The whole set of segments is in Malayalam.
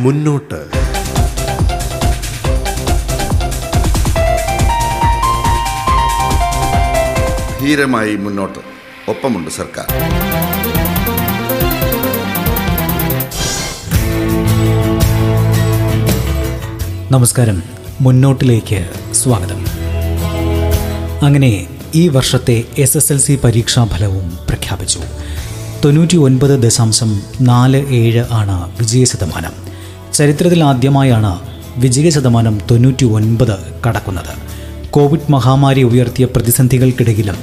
മുന്നോട്ട്. ധീരമായി മുന്നോട്ട്. ഒപ്പമുണ്ട് സർക്കാർ. നമസ്കാരം. മുന്നോട്ടിലേക്ക് സ്വാഗതം. അങ്ങനെ ഈ വർഷത്തെ എസ് എസ് എൽ സി പരീക്ഷാ ഫലവും പ്രഖ്യാപിച്ചു. തൊണ്ണൂറ്റി ഒൻപത് ദശാംശം നാല് ഏഴ് ആണ് വിജയ ശതമാനം ചരിത്രത്തിൽ ആദ്യമായാണ് വിജയ ശതമാനം തൊണ്ണൂറ്റി ഒൻപത് കടക്കുന്നത്. കോവിഡ് മഹാമാരി ഉയർത്തിയ പ്രതിസന്ധികൾക്കിടയിലും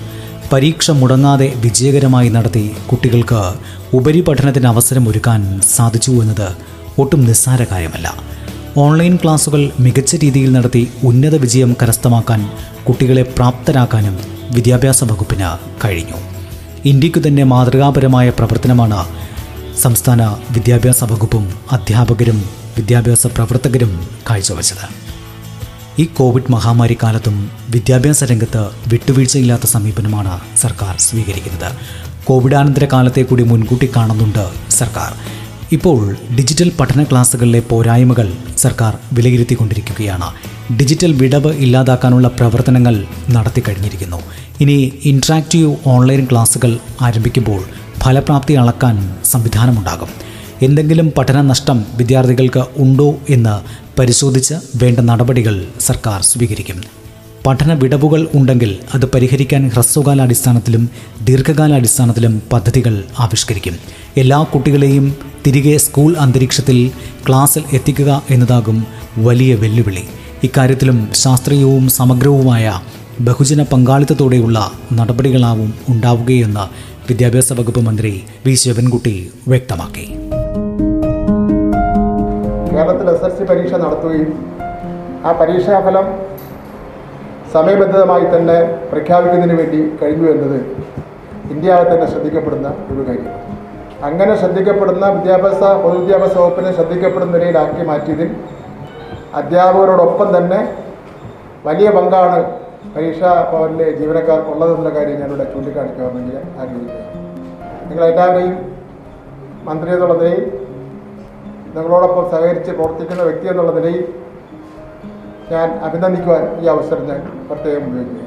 പരീക്ഷ മുടങ്ങാതെ വിജയകരമായി നടത്തി കുട്ടികൾക്ക് ഉപരിപഠനത്തിന് അവസരം ഒരുക്കാൻ സാധിച്ചു എന്നത് ഒട്ടും നിസ്സാര കാര്യമല്ല ഓൺലൈൻ ക്ലാസുകൾ മികച്ച രീതിയിൽ നടത്തി ഉന്നത വിജയം കരസ്ഥമാക്കാൻ കുട്ടികളെ പ്രാപ്തരാക്കാനും വിദ്യാഭ്യാസ വകുപ്പിന് കഴിഞ്ഞു. ഇന്ത്യക്കു തന്നെ മാതൃകാപരമായ പ്രവർത്തനമാണ് സംസ്ഥാന വിദ്യാഭ്യാസ വകുപ്പും അധ്യാപകരും വിദ്യാഭ്യാസ പ്രവർത്തകരും കാഴ്ചവെച്ചത്. ഈ കോവിഡ് മഹാമാരി കാലത്തും വിദ്യാഭ്യാസ രംഗത്ത് വിട്ടുവീഴ്ചയില്ലാത്ത സമീപനമാണ് സർക്കാർ സ്വീകരിക്കുന്നത്. കോവിഡാനന്തര കാലത്തെ കൂടി മുൻകൂട്ടി കാണുന്നുണ്ട് സർക്കാർ. ഇപ്പോൾ ഡിജിറ്റൽ പഠന ക്ലാസ്സുകളിലെ പോരായ്മകൾ സർക്കാർ വിലയിരുത്തിക്കൊണ്ടിരിക്കുകയാണ്. ഡിജിറ്റൽ വിടവ് ഇല്ലാതാക്കാനുള്ള പ്രവർത്തനങ്ങൾ നടത്തി കഴിഞ്ഞിരിക്കുന്നു. ഇനി ഇൻട്രാക്റ്റീവ് ഓൺലൈൻ ക്ലാസ്സുകൾ ആരംഭിക്കുമ്പോൾ ഫലപ്രാപ്തി അളക്കാൻ സംവിധാനമുണ്ടാകും. എന്തെങ്കിലും പഠന നഷ്ടം വിദ്യാർത്ഥികൾക്ക് ഉണ്ടോ എന്ന് പരിശോധിച്ച് വേണ്ട നടപടികൾ സർക്കാർ സ്വീകരിക്കും. പഠന വിടവുകൾ ഉണ്ടെങ്കിൽ അത് പരിഹരിക്കാൻ ഹ്രസ്വകാലാടിസ്ഥാനത്തിലും ദീർഘകാലാടിസ്ഥാനത്തിലും പദ്ധതികൾ ആവിഷ്കരിക്കും. എല്ലാ കുട്ടികളെയും തിരികെ സ്കൂൾ അന്തരീക്ഷത്തിൽ ക്ലാസ്സിൽ എത്തിക്കുക എന്നതാകും വലിയ വെല്ലുവിളി. ഇക്കാര്യത്തിലും ശാസ്ത്രീയവും സമഗ്രവുമായ ബഹുജന പങ്കാളിത്തത്തോടെയുള്ള നടപടികളാവും ഉണ്ടാവുകയെന്ന് വിദ്യാഭ്യാസ വകുപ്പ് മന്ത്രി വി ശിവൻകുട്ടി വ്യക്തമാക്കി. കേരളത്തിൽ എസ് എൽ സി പരീക്ഷ നടത്തുകയും ആ പരീക്ഷാഫലം സമയബന്ധിതമായി തന്നെ പ്രഖ്യാപിക്കുന്നതിന് വേണ്ടി കഴിഞ്ഞു എന്നത് ഇന്ത്യയിൽ തന്നെ ശ്രദ്ധിക്കപ്പെടുന്ന ഒരു കാര്യമാണ് അങ്ങനെ ശ്രദ്ധിക്കപ്പെടുന്ന വിദ്യാഭ്യാസ പൊതുവിദ്യാഭ്യാസ വകുപ്പിനെ ശ്രദ്ധിക്കപ്പെടുന്ന നിലയിലാക്കി മാറ്റിയതിൽ അധ്യാപകരോടൊപ്പം തന്നെ വലിയ പങ്കാണ് പരീക്ഷാ ഭവനിലെ ജീവനക്കാർക്കുള്ളതെന്നുള്ള കാര്യം ഞാനിവിടെ ചൂണ്ടിക്കാണിക്കാമെന്ന് ഞാൻ ആഗ്രഹിക്കുന്നു. നിങ്ങളെല്ലാവരെയും മന്ത്രി എന്നുള്ള നിങ്ങളോടൊപ്പം സഹകരിച്ച് പ്രവർത്തിക്കുന്ന വ്യക്തി എന്നുള്ള നിലയിൽ ഞാൻ അഭിനന്ദിക്കുവാൻ ഈ അവസരം ഞാൻ പ്രത്യേകം ഉപയോഗിക്കുന്നു.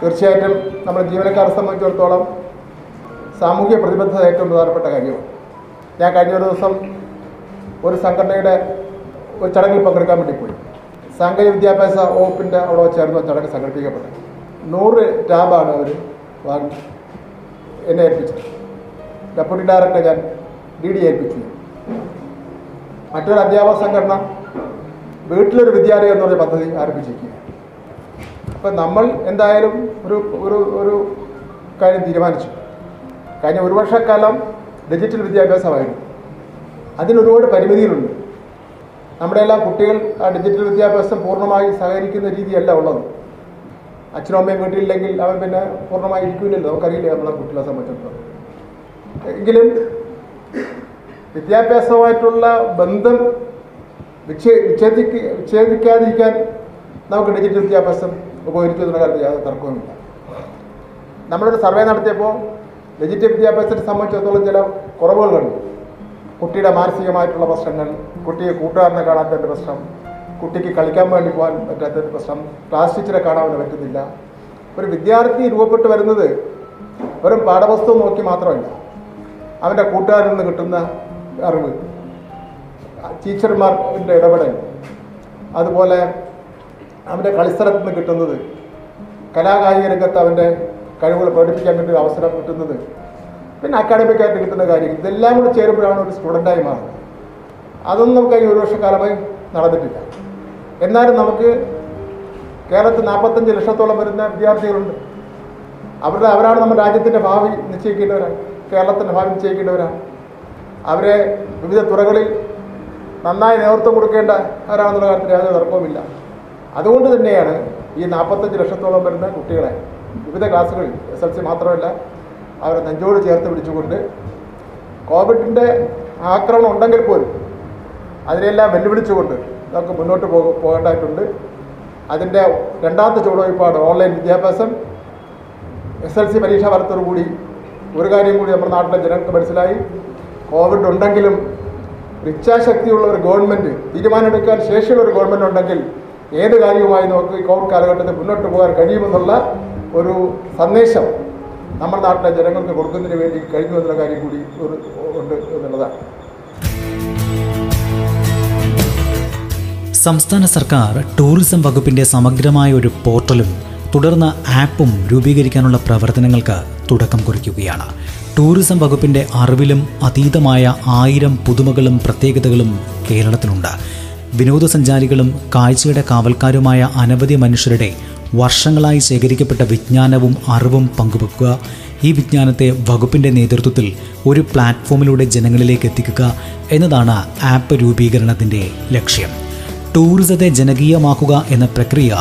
തീർച്ചയായിട്ടും നമ്മുടെ ജീവനക്കാരെ സംബന്ധിച്ചിടത്തോളം സാമൂഹ്യ പ്രതിബദ്ധത ഏറ്റവും പ്രധാനപ്പെട്ട കാര്യമാണ്. ഞാൻ കഴിഞ്ഞ ഒരു ദിവസം ഒരു സംഘടനയുടെ ഒരു ചടങ്ങിൽ പങ്കെടുക്കാൻ വേണ്ടി പോയി. സാങ്കേതിക വിദ്യാഭ്യാസ വകുപ്പിന്റെ അവിടെ വെച്ചായിരുന്നു ചടങ്ങ് സംഘടിപ്പിക്കപ്പെട്ടത്. നൂറ് ടാബാണ് അവർ വാങ്ങി എന്നെ ഏൽപ്പിച്ചത്. ഡെപ്യൂട്ടി ഡയറക്ടറെ ഞാൻ ഡി ഡി ഏൽപ്പിച്ചു. മറ്റൊരു അധ്യാപക സംഘടന വീട്ടിലൊരു വിദ്യാലയം എന്ന് പറഞ്ഞ പദ്ധതി ആരംഭിച്ചിരിക്കുക അപ്പം നമ്മൾ എന്തായാലും ഒരു ഒരു ഒരു കാര്യം തീരുമാനിച്ചു. കഴിഞ്ഞ ഒരു വർഷക്കാലം ഡിജിറ്റൽ വിദ്യാഭ്യാസമായിരുന്നു. അതിനൊരുപാട് പരിമിതികളുണ്ട്. നമ്മുടെ എല്ലാ കുട്ടികൾ ആ ഡിജിറ്റൽ വിദ്യാഭ്യാസം പൂർണമായി സഹകരിക്കുന്ന രീതിയല്ല ഉള്ളത്. അച്ഛനും അമ്മയും വീട്ടിലില്ലെങ്കിൽ അവൻ പിന്നെ പൂർണമായി ഇരിക്കില്ലല്ലോ നമുക്കറിയില്ല നമ്മളെ കുട്ടികളെ സംബന്ധിച്ചിടത്തോളം. എങ്കിലും വിദ്യാഭ്യാസവുമായിട്ടുള്ള ബന്ധം വിച്ഛേ വിച്ഛേദിക്ക വിച്ഛേദിക്കാതിരിക്കാൻ നമുക്ക് ഡിജിറ്റൽ വിദ്യാഭ്യാസം ഉപകരിച്ചു എന്നുള്ള കാര്യത്തിൽ യാതൊരു തർക്കവുമില്ല. നമ്മളൊരു സർവേ നടത്തിയപ്പോൾ ഡിജിറ്റൽ വിദ്യാഭ്യാസത്തെ സംബന്ധിച്ചിടത്തോളം ചില കുറവുകൾ കണ്ടു കുട്ടിയുടെ മാനസികമായിട്ടുള്ള പ്രശ്നങ്ങൾ കുട്ടിയെ കൂട്ടുകാരനെ കാണാത്തതിന്റെ പ്രശ്നം കുട്ടിക്ക് കളിക്കാൻ വേണ്ടി പോകാൻ പറ്റാത്തതിന്റെ പ്രശ്നം ക്ലാസ് ടീച്ചറെ കാണാൻ പറ്റുന്നില്ല. ഒരു വിദ്യാർത്ഥി രൂപപ്പെട്ട് വരുന്നത് വെറും പാഠപുസ്തകം നോക്കി മാത്രമല്ല അവന്റെ കൂട്ടുകാരിൽ നിന്ന് കിട്ടുന്ന അറിവ്. ടീച്ചർമാരുടെ ഇടപെടൽ. അതുപോലെ അവന്റെ കളിസ്ഥലത്ത് നിന്ന് കിട്ടുന്നത്. കലാകായിക രംഗത്ത് അവന്റെ കഴിവുകൾ പ്രകടിപ്പിക്കാൻ വേണ്ടി അവസരം കിട്ടുന്നത്. പിന്നെ അക്കാഡമിക്കായിട്ട് കിട്ടുന്ന കാര്യം. ഇതെല്ലാം കൂടെ ചേരുമ്പോഴാണ് ഒരു സ്റ്റുഡന്റായി മാറുന്നത്. അതൊന്നും നമുക്ക് ഈ ഒരു വർഷക്കാലമായി നടന്നിട്ടില്ല. എന്നാലും നമുക്ക് കേരളത്തിൽ നാൽപ്പത്തഞ്ച് ലക്ഷത്തോളം വരുന്ന വിദ്യാർത്ഥികളുണ്ട്. അവരുടെ അവരാണ് നമ്മുടെ രാജ്യത്തിന്റെ ഭാവി നിശ്ചയിക്കേണ്ടവരാണ്. കേരളത്തിന്റെ ഭാവി നിശ്ചയിക്കേണ്ടവരാണ്. അവരെ വിവിധ തുറകളിൽ നന്നായി നേതൃത്വം കൊടുക്കേണ്ട ഒരാളെന്നുള്ള കാര്യത്തിൽ യാതൊരു തർക്കവുമില്ല. അതുകൊണ്ട് തന്നെയാണ് ഈ നാൽപ്പത്തഞ്ച് ലക്ഷത്തോളം വരുന്ന കുട്ടികളെ വിവിധ ക്ലാസ്സുകളിൽ എസ് എൽ സി മാത്രമല്ല അവരെ നെഞ്ചോട് ചേർത്ത് പിടിച്ചുകൊണ്ട് കോവിഡിന്റെ ആക്രമണം ഉണ്ടെങ്കിൽ പോലും അതിനെല്ലാം വെല്ലുവിളിച്ചുകൊണ്ട് നമുക്ക് മുന്നോട്ട് പോ പോകേണ്ടതായിട്ടുണ്ട്. അതിന്റെ രണ്ടാമത്തെ ചുവടുവയ്പ്പാണ് ഓൺലൈൻ വിദ്യാഭ്യാസം. എസ് എൽ സി പരീക്ഷാ ഫലത്തോടു കൂടി ഒരു കാര്യം കൂടി നമ്മുടെ നാട്ടിലെ ജനങ്ങൾക്ക് മനസ്സിലായി. കോവിഡ് ഉണ്ടെങ്കിലും ഇച്ഛാശക്തിയുള്ള ഒരു ഗവൺമെന്റ് തീരുമാനമെടുക്കാൻ ശേഷിയുള്ള ഒരു ഗവൺമെന്റ് ഉണ്ടെങ്കിൽ ഏത് കാര്യവുമായി നമുക്ക് ഈ കോവിഡ് കാലഘട്ടത്തിൽ മുന്നോട്ട് പോകാൻ കഴിയുമെന്നുള്ള ഒരു സന്ദേശം നമ്മുടെ നാട്ടിലെ ജനങ്ങൾക്ക് കൊടുക്കുന്നതിന് വേണ്ടി കഴിഞ്ഞു എന്നുള്ള കാര്യം കൂടി ഒരു ഉണ്ട് എന്നുള്ളതാണ്. സംസ്ഥാന സർക്കാർ ടൂറിസം വകുപ്പിന്റെ സമഗ്രമായ ഒരു പോർട്ടലും തുടർന്ന് ആപ്പും രൂപീകരിക്കാനുള്ള പ്രവർത്തനങ്ങൾക്ക് തുടക്കം കുറിക്കുകയാണ്. ടൂറിസം വകുപ്പിന്റെ അറിവിലും അതീതമായ ആയിരം പുതുമകളും പ്രത്യേകതകളും കേരളത്തിലുണ്ട് വിനോദസഞ്ചാരികളും കാഴ്ചയുടെ കാവൽക്കാരുമായ അനവധി മനുഷ്യരുടെ വർഷങ്ങളായി ശേഖരിക്കപ്പെട്ട വിജ്ഞാനവും അറിവും പങ്കുവെക്കുക. ഈ വിജ്ഞാനത്തെ വകുപ്പിന്റെ നേതൃത്വത്തിൽ ഒരു പ്ലാറ്റ്ഫോമിലൂടെ ജനങ്ങളിലേക്ക് എത്തിക്കുക എന്നതാണ് ആപ്പ് രൂപീകരണത്തിന്റെ ലക്ഷ്യം. ടൂറിസത്തെ ജനകീയമാക്കുക എന്ന പ്രക്രിയ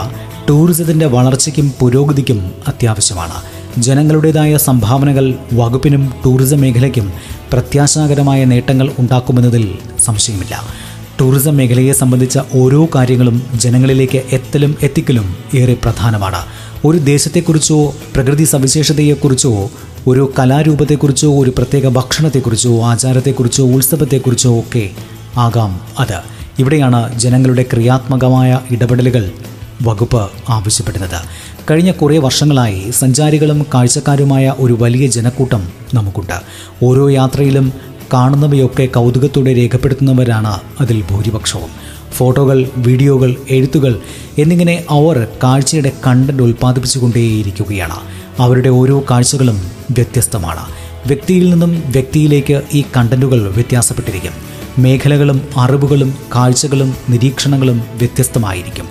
ടൂറിസത്തിന്റെ വളർച്ചയ്ക്കും പുരോഗതിക്കും അത്യാവശ്യമാണ്. ജനങ്ങളുടേതായ സംഭാവനകൾ വകുപ്പിനും ടൂറിസം മേഖലയ്ക്കും പ്രത്യാശാകരമായ നേട്ടങ്ങൾ ഉണ്ടാക്കുമെന്നതിൽ സംശയമില്ല. ടൂറിസം മേഖലയെ സംബന്ധിച്ച ഓരോ കാര്യങ്ങളും ജനങ്ങളിലേക്ക് എത്തലും എത്തിക്കലും ഏറെ പ്രധാനമാണ്. ഒരു ദേശത്തെക്കുറിച്ചോ പ്രകൃതി സവിശേഷതയെക്കുറിച്ചോ ഒരു കലാരൂപത്തെക്കുറിച്ചോ ഒരു പ്രത്യേക ഭക്ഷണത്തെക്കുറിച്ചോ ആചാരത്തെക്കുറിച്ചോ ഉത്സവത്തെക്കുറിച്ചോ ഒക്കെ ആകാം അത്. ഇവിടെയാണ് ജനങ്ങളുടെ ക്രിയാത്മകമായ ഇടപെടലുകൾ വകുപ്പ് ആവശ്യപ്പെടുന്നത്. കഴിഞ്ഞ കുറേ വർഷങ്ങളായി സഞ്ചാരികളും കാഴ്ചക്കാരുമായ ഒരു വലിയ ജനക്കൂട്ടം നമുക്കുണ്ട്. ഓരോ യാത്രയിലും കാണുന്നവയൊക്കെ കൗതുകത്തോടെ രേഖപ്പെടുത്തുന്നവരാണ് അതിൽ ഭൂരിപക്ഷവും. ഫോട്ടോകൾ വീഡിയോകൾ എഴുത്തുകൾ എന്നിങ്ങനെ അവർ കാഴ്ചയുടെ കണ്ടന്റ് ഉൽപ്പാദിപ്പിച്ചുകൊണ്ടേയിരിക്കുകയാണ്. അവരുടെ ഓരോ കാഴ്ചകളും വ്യത്യസ്തമാണ്. വ്യക്തിയിൽ നിന്നും വ്യക്തിയിലേക്ക് ഈ കണ്ടന്റുകൾ വ്യത്യാസപ്പെട്ടിരിക്കും. മേഖലകളും അറിവുകളും കാഴ്ചകളും നിരീക്ഷണങ്ങളും വ്യത്യസ്തമായിരിക്കും.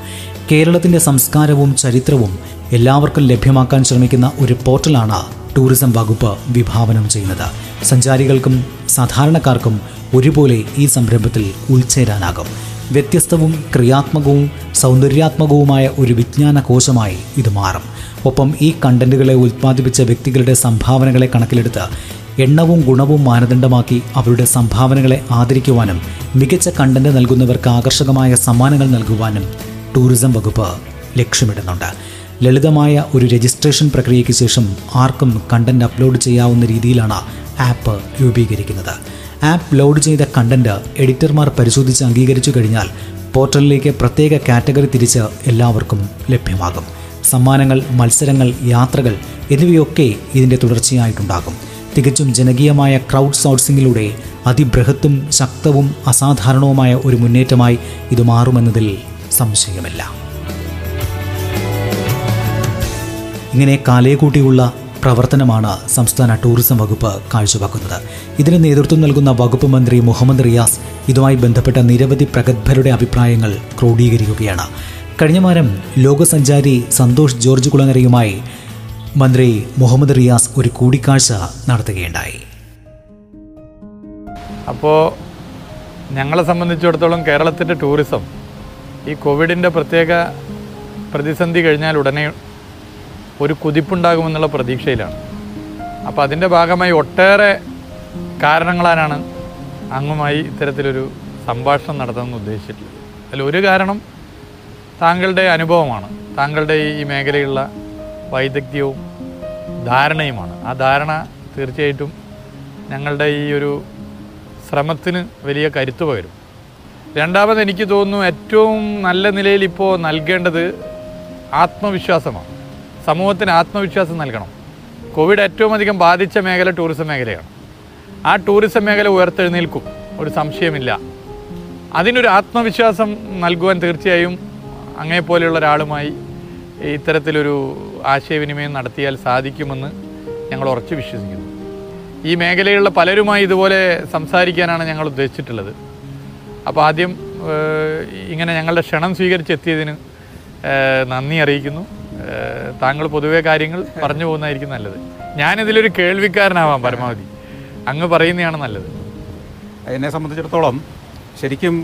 കേരളത്തിന്റെ സംസ്കാരവും ചരിത്രവും എല്ലാവർക്കും ലഭ്യമാക്കാൻ ശ്രമിക്കുന്ന ഒരു പോർട്ടലാണ് ടൂറിസം വകുപ്പ് വിഭാവനം ചെയ്യുന്നത്. സഞ്ചാരികൾക്കും സാധാരണക്കാർക്കും ഒരുപോലെ ഈ സംരംഭത്തിൽ ഉൾച്ചേരാനാകും. വ്യത്യസ്തവും ക്രിയാത്മകവും സൗന്ദര്യാത്മകവുമായ ഒരു വിജ്ഞാന കോശമായി ഇത് മാറും. ഒപ്പം ഈ കണ്ടന്റുകളെ ഉൽപ്പാദിപ്പിച്ച വ്യക്തികളുടെ സംഭാവനകളെ കണക്കിലെടുത്ത് എണ്ണവും ഗുണവും മാനദണ്ഡമാക്കി അവരുടെ സംഭാവനകളെ ആദരിക്കുവാനും മികച്ച കണ്ടന്റ് നൽകുന്നവർക്ക് ആകർഷകമായ സമ്മാനങ്ങൾ നൽകുവാനും ടൂറിസം വകുപ്പ് ലക്ഷ്യമിടുന്നുണ്ട്. ലളിതമായ ഒരു രജിസ്ട്രേഷൻ പ്രക്രിയയ്ക്ക് ശേഷം ആർക്കും കണ്ടന്റ് അപ്ലോഡ് ചെയ്യാവുന്ന രീതിയിലാണ് ആപ്പ് രൂപീകരിക്കുന്നത്. ആപ്പ് ലോഡ് ചെയ്ത കണ്ടന്റ് എഡിറ്റർമാർ പരിശോധിച്ച് അംഗീകരിച്ചു കഴിഞ്ഞാൽ പോർട്ടലിലേക്ക് പ്രത്യേക കാറ്റഗറി തിരിച്ച് എല്ലാവർക്കും ലഭ്യമാകും. സമ്മാനങ്ങൾ മത്സരങ്ങൾ യാത്രകൾ എന്നിവയൊക്കെ ഇതിന്റെ തുടർച്ചയായിട്ടുണ്ടാകും. തികച്ചും ജനകീയമായ ക്രൗഡ് സോഴ്സിങ്ങിലൂടെ അതിബൃഹത്തും ശക്തവും അസാധാരണവുമായ ഒരു മുന്നേറ്റമായി ഇത് മാറുമെന്നതിൽ സംശയമില്ല. ഇങ്ങനെ കാലേക്കൂട്ടിയുള്ള പ്രവർത്തനമാണ് സംസ്ഥാന ടൂറിസം വകുപ്പ് കാഴ്ചവെക്കുന്നത്. ഇതിന് നേതൃത്വം നൽകുന്ന വകുപ്പ് മന്ത്രി മുഹമ്മദ് റിയാസ് ഇതുമായി ബന്ധപ്പെട്ട നിരവധി പ്രഗത്ഭരുടെ അഭിപ്രായങ്ങൾ ക്രോഡീകരിക്കുകയാണ്. കഴിഞ്ഞ വാരം ലോകസഞ്ചാരി സന്തോഷ് ജോർജ് കുളങ്ങരയുമായി മന്ത്രി മുഹമ്മദ് റിയാസ് ഒരു കൂടിക്കാഴ്ച നടത്തുകയുണ്ടായി. അപ്പോൾ ഞങ്ങളെ സംബന്ധിച്ചിടത്തോളം കേരളത്തിന്റെ ടൂറിസം ഈ കോവിഡിന്റെ പ്രത്യേക പ്രതിസന്ധി കഴിഞ്ഞാൽ ഉടനെ ഒരു കുതിപ്പുണ്ടാകുമെന്നുള്ള പ്രതീക്ഷയിലാണ്. അപ്പോൾ അതിന്റെ ഭാഗമായി ഒട്ടേറെ കാരണങ്ങളാലാണ് അങ്ങുമായി ഇത്തരത്തിലൊരു സംഭാഷണം നടത്തണമെന്ന് ഉദ്ദേശിച്ചിട്ടുള്ളത്. അതിൽ ഒരു കാരണം താങ്കളുടെ അനുഭവമാണ്. താങ്കളുടെ ഈ മേഖലയിലുള്ള വൈദഗ്ധ്യവും ധാരണയുമാണ്. ആ ധാരണ തീർച്ചയായിട്ടും ഞങ്ങളുടെ ഈ ഒരു ശ്രമത്തിന് വലിയ കരുത്ത് പകരും. രണ്ടാമത് എനിക്ക് തോന്നുന്നു ഏറ്റവും നല്ല നിലയിൽ ഇപ്പോൾ നൽകേണ്ടത് ആത്മവിശ്വാസമാണ്. സമൂഹത്തിന് ആത്മവിശ്വാസം നൽകണം. കോവിഡ് ഏറ്റവും അധികം ബാധിച്ച മേഖല ടൂറിസം മേഖലയാണ്. ആ ടൂറിസം മേഖല ഉയർത്തെഴുന്നേൽക്കും. ഒരു സംശയമില്ല. അതിനൊരു ആത്മവിശ്വാസം നൽകുവാൻ തീർച്ചയായും അങ്ങേപ്പോലെയുള്ള ഒരാളുമായി ഇത്തരത്തിലൊരു ആശയവിനിമയം നടത്തിയാൽ സാധിക്കുമെന്ന് ഞങ്ങൾ ഉറച്ചു വിശ്വസിക്കുന്നു. ഈ മേഖലയിലുള്ള പലരുമായി ഇതുപോലെ സംസാരിക്കാനാണ് ഞങ്ങൾ ഉദ്ദേശിച്ചിട്ടുള്ളത്. അപ്പോൾ ആദ്യം ഇങ്ങനെ ഞങ്ങളുടെ ക്ഷണം സ്വീകരിച്ചെത്തിയതിന് നന്ദി അറിയിക്കുന്നു. താങ്കൾ പൊതുവേ കാര്യങ്ങൾ പറഞ്ഞു പോകുന്നതായിരിക്കും നല്ലത്. ഞാനിതിലൊരു കേൾവിക്കാരനാവാം പരമാവധി. അങ്ങ് പറയുന്നതാണ് നല്ലത്. എന്നെ സംബന്ധിച്ചിടത്തോളം ശരിക്കും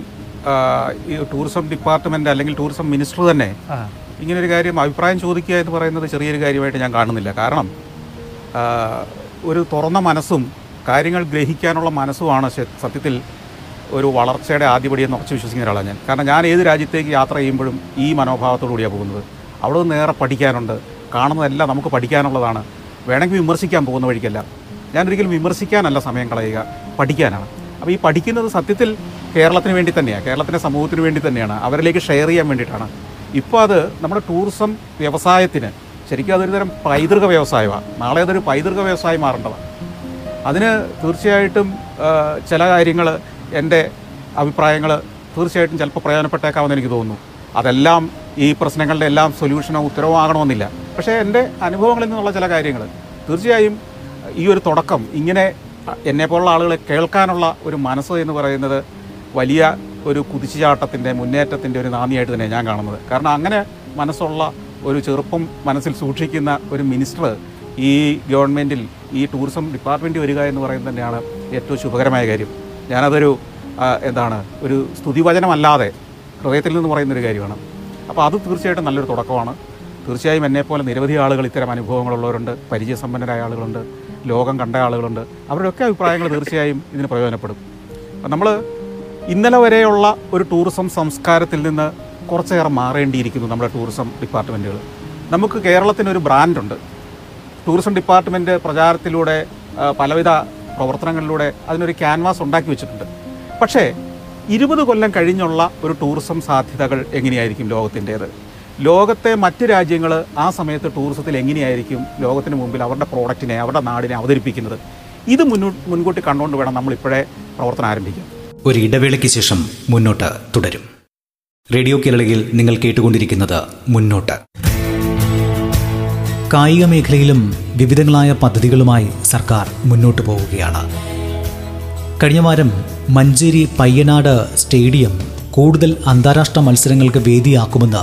ഈ ടൂറിസം ഡിപ്പാർട്ട്മെന്റ് അല്ലെങ്കിൽ ടൂറിസം മിനിസ്റ്റർ തന്നെ ഇങ്ങനൊരു കാര്യം അഭിപ്രായം ചോദിക്കുക എന്ന് പറയുന്നത് ചെറിയൊരു കാര്യമായിട്ട് ഞാൻ കാണുന്നില്ല. കാരണം ഒരു തുറന്ന മനസ്സും കാര്യങ്ങൾ ഗ്രഹിക്കാനുള്ള മനസ്സുമാണ് സത്യത്തിൽ ഒരു വളർച്ചയുടെ ആദ്യപടി എന്ന് ഉറച്ചു വിശ്വസിക്കുന്ന ഒരാളാണ് ഞാൻ. കാരണം ഞാൻ ഏത് രാജ്യത്തേക്ക് യാത്ര ചെയ്യുമ്പോഴും ഈ മനോഭാവത്തോടുകൂടിയാണ് പോകുന്നത്. അവിടെ നിന്ന് നേരെ പഠിക്കാനുണ്ട്. കാണുന്നതെല്ലാം നമുക്ക് പഠിക്കാനുള്ളതാണ്. വേണമെങ്കിൽ വിമർശിക്കാൻ പോകുന്ന വഴിക്കല്ല. ഞാൻ ഒരിക്കലും വിമർശിക്കാനല്ല സമയം കളയുക. പഠിക്കാനാണ്. അപ്പോൾ ഈ പഠിക്കുന്നത് സത്യത്തിൽ കേരളത്തിന് വേണ്ടി തന്നെയാണ് കേരളത്തിന്റെ സമൂഹത്തിന് വേണ്ടി തന്നെയാണ്. അവരിലേക്ക് ഷെയർ ചെയ്യാൻ വേണ്ടിയിട്ടാണ്. ഇപ്പോൾ അത് നമ്മുടെ ടൂറിസം വ്യവസായത്തിന് ശരിക്കും അതൊരു തരം പൈതൃക വ്യവസായമാണ് നാളെ അതൊരു പൈതൃക വ്യവസായം മാറേണ്ടതാണ്. അതിന് തീർച്ചയായിട്ടും ചില കാര്യങ്ങൾ എന്റെ അഭിപ്രായങ്ങൾ തീർച്ചയായിട്ടും ചിലപ്പോൾ പ്രയോജനപ്പെട്ടേക്കാമെന്ന് എനിക്ക് തോന്നുന്നു. അതെല്ലാം ഈ പ്രശ്നങ്ങളുടെ എല്ലാം സൊല്യൂഷനോ ഉത്തരവോ ആകണമെന്നില്ല പക്ഷേ എന്റെ അനുഭവങ്ങളിൽ നിന്നുള്ള ചില കാര്യങ്ങൾ. തീർച്ചയായും ഈ ഒരു തുടക്കം ഇങ്ങനെ എന്നെപ്പോലുള്ള ആളുകളെ കേൾക്കാനുള്ള ഒരു മനസ്സ് എന്ന് പറയുന്നത് വലിയ ഒരു കുതിച്ചുചാട്ടത്തിന്റെ മുന്നേറ്റത്തിന്റെ ഒരു നാന്ദിയായിട്ട് തന്നെ ഞാൻ കാണുന്നത്. കാരണം അങ്ങനെ മനസ്സുള്ള ഒരു ചെറുപ്പം മനസ്സിൽ സൂക്ഷിക്കുന്ന ഒരു മിനിസ്റ്റർ ഈ ഗവൺമെന്റിൽ ഈ ടൂറിസം ഡിപ്പാർട്ട്മെന്റ് വരിക എന്ന് പറയുന്നത് തന്നെയാണ് ഏറ്റവും ശുഭകരമായ കാര്യം. ഞാനതൊരു എന്താണ് ഒരു സ്തുതിവചനമല്ലാതെ ഹൃദയത്തിൽ നിന്ന് പറയുന്നൊരു കാര്യമാണ്. അപ്പോൾ അത് തീർച്ചയായിട്ടും നല്ലൊരു തുടക്കമാണ്. തീർച്ചയായും എന്നെപ്പോലെ നിരവധി ആളുകൾ ഇത്തരം അനുഭവങ്ങളുള്ളവരുണ്ട്. പരിചയസമ്പന്നരായ ആളുകളുണ്ട്. ലോകം കണ്ട ആളുകളുണ്ട്. അവരുടെയൊക്കെ അഭിപ്രായങ്ങൾ തീർച്ചയായും ഇതിന് പ്രയോജനപ്പെടും. നമ്മൾ ഇന്നലെ വരെയുള്ള ഒരു ടൂറിസം സംസ്കാരത്തിൽ നിന്ന് കുറച്ചേറെ മാറേണ്ടിയിരിക്കുന്നു നമ്മുടെ ടൂറിസം ഡിപ്പാർട്ട്മെന്റുകൾ നമുക്ക് കേരളത്തിനൊരു ബ്രാൻഡുണ്ട്. ടൂറിസം ഡിപ്പാർട്ട്മെന്റ് പ്രചാരത്തിലൂടെ പലവിധ പ്രവർത്തനങ്ങളിലൂടെ അതിനൊരു ക്യാൻവാസ് ഉണ്ടാക്കി വെച്ചിട്ടുണ്ട്. പക്ഷേ ഇരുപത് കൊല്ലം കഴിഞ്ഞുള്ള ഒരു ടൂറിസം സാധ്യതകൾ എങ്ങനെയായിരിക്കും ലോകത്തിന്റേത്? ലോകത്തെ മറ്റ് രാജ്യങ്ങൾ ആ സമയത്ത് ടൂറിസത്തിൽ എങ്ങനെയായിരിക്കും ലോകത്തിന് മുമ്പിൽ അവരുടെ പ്രോഡക്റ്റിനെ അവരുടെ നാടിനെ അവതരിപ്പിക്കുന്നത്? ഇത് മുന്നോട്ട് മുൻകൂട്ടി കണ്ടുകൊണ്ട് വേണം നമ്മളിപ്പോഴേ പ്രവർത്തനം ആരംഭിക്കാം ഒരു ഇടവേളയ്ക്ക് ശേഷം മുന്നോട്ട് തുടരും. റേഡിയോ കേരളയിൽ നിങ്ങൾ കേട്ടുകൊണ്ടിരിക്കുന്നത് മുന്നോട്ട്. കായിക മേഖലയിലും വിവിധങ്ങളായ പദ്ധതികളുമായി സർക്കാർ മുന്നോട്ട് പോവുകയാണ്. കഴിഞ്ഞ വാരം മഞ്ചേരി പയ്യനാട് സ്റ്റേഡിയം കൂടുതൽ അന്താരാഷ്ട്ര മത്സരങ്ങൾക്ക് വേദിയാക്കുമെന്ന്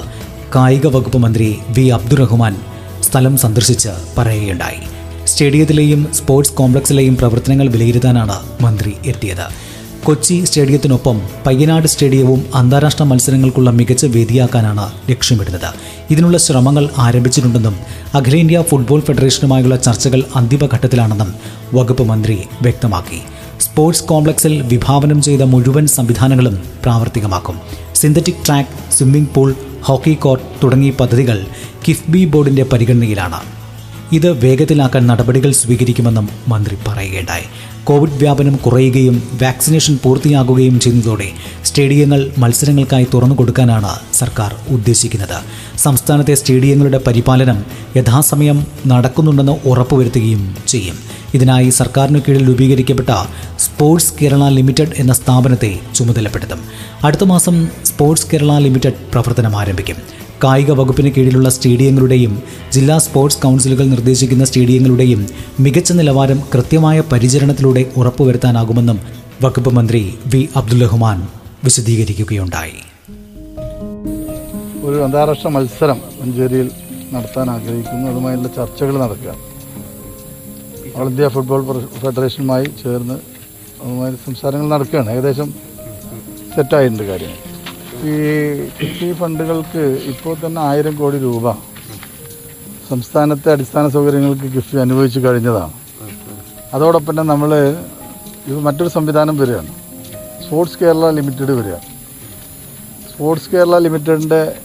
കായിക വകുപ്പ് മന്ത്രി വി. അബ്ദുറഹ്മാൻ സ്ഥലം സന്ദർശിച്ച് പറയുകയുണ്ടായി. സ്റ്റേഡിയത്തിലെയും സ്പോർട്സ് കോംപ്ലക്സിലെയും പ്രവർത്തനങ്ങൾ വിലയിരുത്താനാണ് മന്ത്രി എത്തിയത്. കൊച്ചി സ്റ്റേഡിയത്തിനൊപ്പം പയ്യനാട് സ്റ്റേഡിയവും അന്താരാഷ്ട്ര മത്സരങ്ങൾക്കുള്ള മികച്ച വേദിയാക്കാനാണ് ലക്ഷ്യമിടുന്നത്. ഇതിനുള്ള ശ്രമങ്ങൾ ആരംഭിച്ചിട്ടുണ്ടെന്നും അഖിലേന്ത്യാ ഫുട്ബോൾ ഫെഡറേഷനുമായുള്ള ചർച്ചകൾ അന്തിമഘട്ടത്തിലാണെന്നും വകുപ്പ് മന്ത്രി വ്യക്തമാക്കി. സ്പോർട്സ് കോംപ്ലക്സിൽ വിഭാവനം ചെയ്ത മുഴുവൻ സംവിധാനങ്ങളും പ്രാവർത്തികമാക്കും. Synthetic track swimming pool hockey court തുടങ്ങിയ പദ്ധതികൾ കിഫ്ബി ബോർഡിന്റെ പരിഗണനയിലാണ്. ഇത് വേഗത്തിലാക്കാൻ നടപടികൾ സ്വീകരിക്കുമെന്നും മന്ത്രി പറയുകയുണ്ടായി. കോവിഡ് വ്യാപനം കുറയുകയും വാക്സിനേഷൻ പൂർത്തിയാകുകയും ചെയ്യുന്നതോടെ സ്റ്റേഡിയങ്ങൾ മത്സരങ്ങൾക്കായി തുറന്നു കൊടുക്കാനാണ് സർക്കാർ ഉദ്ദേശിക്കുന്നത്. സംസ്ഥാനത്തെ സ്റ്റേഡിയങ്ങളുടെ പരിപാലനം യഥാസമയം നടക്കുന്നുണ്ടെന്ന് ഉറപ്പുവരുത്തുകയും ചെയ്യും. ഇതിനായി സർക്കാരിനു കീഴിൽ രൂപീകരിക്കപ്പെട്ട സ്പോർട്സ് കേരള ലിമിറ്റഡ് എന്ന സ്ഥാപനത്തെ ചുമതലപ്പെടുത്തും. അടുത്ത മാസം സ്പോർട്സ് കേരള ലിമിറ്റഡ് പ്രവർത്തനം ആരംഭിക്കും. കായിക വകുപ്പിന് കീഴിലുള്ള സ്റ്റേഡിയങ്ങളുടെയും ജില്ലാ സ്പോർട്സ് കൗൺസിലുകൾ നിർദ്ദേശിക്കുന്ന സ്റ്റേഡിയങ്ങളുടെയും മികച്ച നിലവാരം കൃത്യമായ പരിചരണത്തിലൂടെ ഉറപ്പുവരുത്താനാകുമെന്നും വകുപ്പ് മന്ത്രി വി അബ്ദുൽ വിശദീകരിക്കുകയുണ്ടായി. ഒരു അന്താരാഷ്ട്ര മത്സരം മഞ്ചേരിയിൽ നടത്താൻ ആഗ്രഹിക്കുന്നു. അതുമായുള്ള ചർച്ചകൾ നടക്കുക. ഓൾ ഇന്ത്യ ഫുട്ബോൾ ഫെഡറേഷനുമായി ചേർന്ന് അതുമായി സംസാരങ്ങൾ നടക്കുകയാണ്. ഏകദേശം സെറ്റായിട്ടുണ്ട് കാര്യം ഈ കൃഷി ഫണ്ടുകൾക്ക് ഇപ്പോൾ തന്നെ ആയിരം കോടി രൂപ സംസ്ഥാനത്തെ അടിസ്ഥാന സൗകര്യങ്ങൾക്ക് കിഫ്ബി അനുഭവിച്ചു കഴിഞ്ഞതാണ്. അതോടൊപ്പം തന്നെ നമ്മൾ ഇത് മറ്റൊരു സംവിധാനം വരികയാണ്. സ്പോർട്സ് കേരള ലിമിറ്റഡ് വരികയാണ്. സ്പോർട്സ് കേരള ലിമിറ്റഡിന്റെ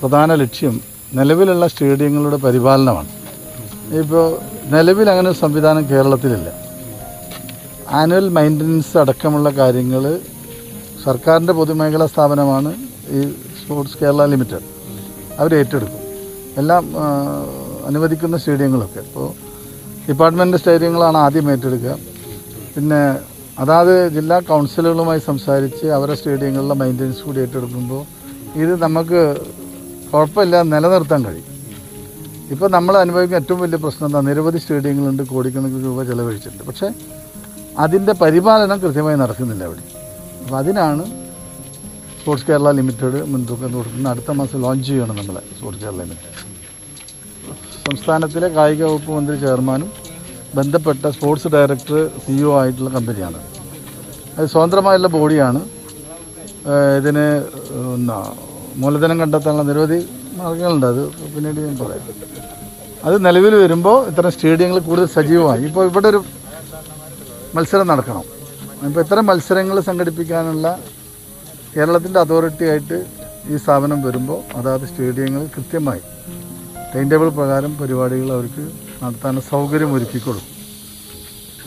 പ്രധാന ലക്ഷ്യം നിലവിലുള്ള സ്റ്റേഡിയങ്ങളുടെ പരിപാലനമാണ്. ഇപ്പോൾ നിലവിൽ അങ്ങനെ ഒരു സംവിധാനം കേരളത്തിലില്ല. ആനുവൽ മെയിന്റനൻസ് അടക്കമുള്ള കാര്യങ്ങൾ സർക്കാരിന്റെ പൊതുമേഖലാ സ്ഥാപനമാണ് ഈ സ്പോർട്സ് കേരള ലിമിറ്റഡ്. അവർ ഏറ്റെടുക്കും. എല്ലാം അനുവദിക്കുന്ന സ്റ്റേഡിയങ്ങളൊക്കെ. ഇപ്പോൾ ഡിപ്പാർട്ട്മെന്റ് സ്റ്റേഡിയങ്ങളാണ് ആദ്യം ഏറ്റെടുക്കുക. പിന്നെ അതാത് ജില്ലാ കൗൺസിലുകളുമായി സംസാരിച്ച് അവരുടെ സ്റ്റേഡിയങ്ങളിലെ മെയിന്റനൻസ് കൂടി ഏറ്റെടുക്കുമ്പോൾ ഇത് നമുക്ക് കുഴപ്പമില്ല നിലനിർത്താൻ കഴിയും. ഇപ്പോൾ നമ്മൾ അനുഭവിക്കുന്ന ഏറ്റവും വലിയ പ്രശ്നം എന്താ? നിരവധി സ്റ്റേഡിയങ്ങളുണ്ട് കോടിക്കണക്കിന് രൂപ ചിലവഴിച്ചിട്ടുണ്ട്. പക്ഷേ അതിന്റെ പരിപാലനം കൃത്യമായി നടക്കുന്നില്ല അവിടെ. അപ്പോൾ അതിനാണ് സ്പോർട്സ് കേരള ലിമിറ്റഡ് മുൻതൂക്കം കൊടുക്കുന്ന അടുത്ത മാസം ലോഞ്ച് ചെയ്യണം നമ്മളെ സ്പോർട്സ് കേരള ലിമിറ്റഡ്. സംസ്ഥാനത്തിലെ കായിക വകുപ്പ് മന്ത്രി ചെയർമാനും ബന്ധപ്പെട്ട സ്പോർട്സ് ഡയറക്ടർ സിഇഒ ആയിട്ടുള്ള കമ്പനിയാണ്. അത് സ്വതന്ത്രമായുള്ള ബോഡിയാണ്. ഇതിന് മൂലധനം കണ്ടെത്താനുള്ള നിരവധി മാർഗങ്ങളുണ്ട്. അത് പിന്നീട് ഞാൻ പറയാം. അത് നിലവിൽ വരുമ്പോൾ ഇത്തരം സ്റ്റേഡിയങ്ങൾ കൂടുതൽ സജീവമായി. ഇപ്പോൾ ഇവിടെ ഒരു മത്സരം നടക്കണം. ഇപ്പോൾ ഇത്തരം മത്സരങ്ങൾ സംഘടിപ്പിക്കാനുള്ള കേരളത്തിന്റെ അതോറിറ്റി ആയിട്ട് ഈ സ്ഥാപനം വരുമ്പോൾ അതാത് സ്റ്റേഡിയങ്ങൾ കൃത്യമായി ടൈം ടേബിൾ പ്രകാരം പരിപാടികൾ അവർക്ക് നടത്താൻ സൗകര്യം ഒരുക്കിക്കൊള്ളും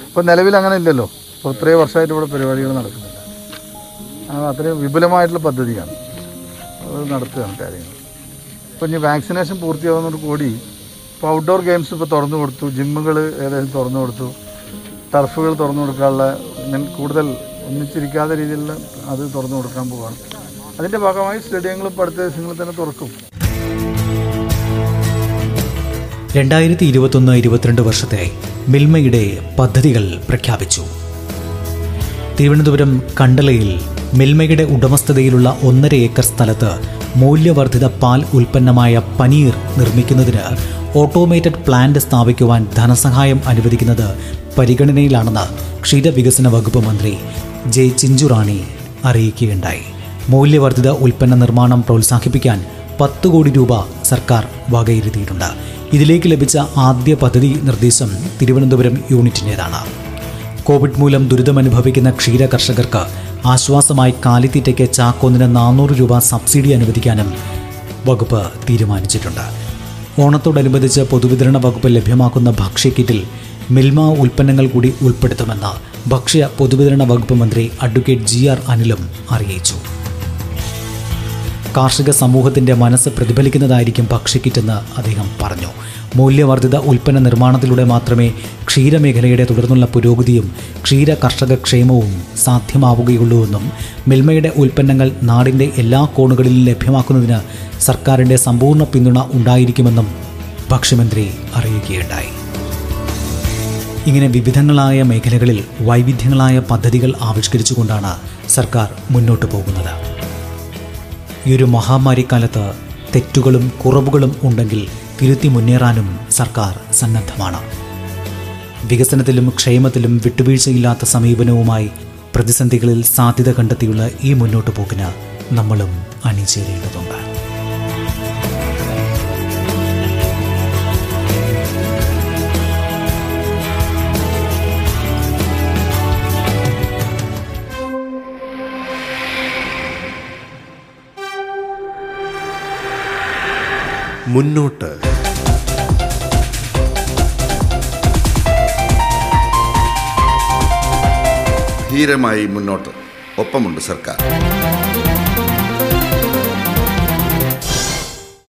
ഇപ്പോൾ നിലവിൽ അങ്ങനെ ഇല്ലല്ലോ. ഇപ്പോൾ ഇത്രയും വർഷമായിട്ട് ഇവിടെ പരിപാടികൾ നടക്കുന്നില്ല. അത്രയും വിപുലമായിട്ടുള്ള പദ്ധതിയാണ്. അത് നടത്തുകയാണ് കാര്യങ്ങൾ. ഇപ്പോൾ ഇനി വാക്സിനേഷൻ പൂർത്തിയാവുന്നതോട് കൂടി ഇപ്പോൾ ഔട്ട്ഡോർ ഗെയിംസ് ഇപ്പോൾ തുറന്നു കൊടുത്തു. ജിമ്മുകൾ ഏകദേശം തുറന്നു കൊടുത്തു. ടർഫുകൾ തുറന്നു കൊടുക്കാനുള്ള ഇങ്ങനെ കൂടുതൽ ഒന്നിച്ചിരിക്കാത്ത രീതിയിൽ അത് തുറന്നു കൊടുക്കാൻ പോവാണ്. അതിന്റെ ഭാഗമായി സ്റ്റേഡിയങ്ങളും ഇപ്പോൾ അടുത്ത ദിവസങ്ങളിൽ തന്നെ തുറക്കും. രണ്ടായിരത്തി ഇരുപത്തൊന്ന് ഇരുപത്തിരണ്ട് വർഷത്തെ മിൽമയുടെ പദ്ധതികൾ പ്രഖ്യാപിച്ചു. തിരുവനന്തപുരം കണ്ടലയിൽ മിൽമയുടെ ഉടമസ്ഥതയിലുള്ള ഒന്നര ഏക്കർ സ്ഥലത്ത് മൂല്യവർദ്ധിത പാൽ ഉൽപ്പന്നമായ പനീർ നിർമ്മിക്കുന്നതിന് ഓട്ടോമേറ്റഡ് പ്ലാന്റ് സ്ഥാപിക്കുവാൻ ധനസഹായം അനുവദിക്കുന്നത് പരിഗണനയിലാണെന്ന് ക്ഷീരവികസന വകുപ്പ് മന്ത്രി ജെ ചിഞ്ചുറാണി അറിയിക്കുകയുണ്ടായി. മൂല്യവർദ്ധിത ഉൽപ്പന്ന നിർമ്മാണം പ്രോത്സാഹിപ്പിക്കാൻ പത്ത് കോടി രൂപ സർക്കാർ വകയിരുത്തിയിട്ടുണ്ട്. ഇതിലേക്ക് ലഭിച്ച ആദ്യ പദ്ധതി നിർദ്ദേശം തിരുവനന്തപുരം യൂണിറ്റിന്റേതാണ്. കോവിഡ് മൂലം ദുരിതമനുഭവിക്കുന്ന ക്ഷീര കർഷകർക്ക് ആശ്വാസമായി കാലിത്തീറ്റയ്ക്ക് ചാക്കോന്നിന് നാനൂറ് രൂപ സബ്സിഡി അനുവദിക്കാനും വകുപ്പ് തീരുമാനിച്ചിട്ടുണ്ട്. ഓണത്തോടനുബന്ധിച്ച് പൊതുവിതരണ വകുപ്പ് ലഭ്യമാക്കുന്ന ഭക്ഷ്യക്കിറ്റിൽ മിൽമ ഉൽപ്പന്നങ്ങൾ കൂടി ഉൾപ്പെടുത്തുമെന്ന് ഭക്ഷ്യ പൊതുവിതരണ വകുപ്പ് മന്ത്രി അഡ്വക്കേറ്റ് ജി ആർ അനിലും അറിയിച്ചു. കാർഷിക സമൂഹത്തിന്റെ മനസ്സ് പ്രതിഫലിക്കുന്നതായിരിക്കും ഭക്ഷ്യക്കിറ്റെന്ന് അദ്ദേഹം പറഞ്ഞു. മൂല്യവർദ്ധിത ഉൽപ്പന്ന നിർമ്മാണത്തിലൂടെ മാത്രമേ ക്ഷീരമേഖലയുടെ തുടർന്നുള്ള പുരോഗതിയും ക്ഷീര കർഷക ക്ഷേമവും സാധ്യമാവുകയുള്ളൂവെന്നും മിൽമയുടെ ഉൽപ്പന്നങ്ങൾ നാടിന്റെ എല്ലാ കോണുകളിലും ലഭ്യമാക്കുന്നതിന് സർക്കാരിന്റെ സമ്പൂർണ പിന്തുണ ഉണ്ടായിരിക്കുമെന്നും ഭക്ഷ്യമന്ത്രി അറിയിക്കുകയുണ്ടായി. ഇങ്ങനെ വിവിധങ്ങളായ മേഖലകളിൽ വൈവിധ്യങ്ങളായ പദ്ധതികൾ ആവിഷ്കരിച്ചുകൊണ്ടാണ് സർക്കാർ മുന്നോട്ട് പോകുന്നത്. ഈ ഒരു മഹാമാരിക്കാലത്ത് തെറ്റുകളും കുറവുകളും ഉണ്ടെങ്കിൽ തിരുത്തി മുന്നേറാനും സർക്കാർ സന്നദ്ധമാണ്. വികസനത്തിലും ക്ഷേമത്തിലും വിട്ടുവീഴ്ചയില്ലാത്ത സമീപനവുമായി പ്രതിസന്ധികളിൽ സാധ്യത കണ്ടെത്തിയുള്ള ഈ മുന്നോട്ട് പോക്കിന് നമ്മളും അണിചേരേണ്ടതുണ്ട്. മുന്നോട്ട്. ധീരമായി മുന്നോട്ട്. ഒപ്പമുണ്ട് സർക്കാർ.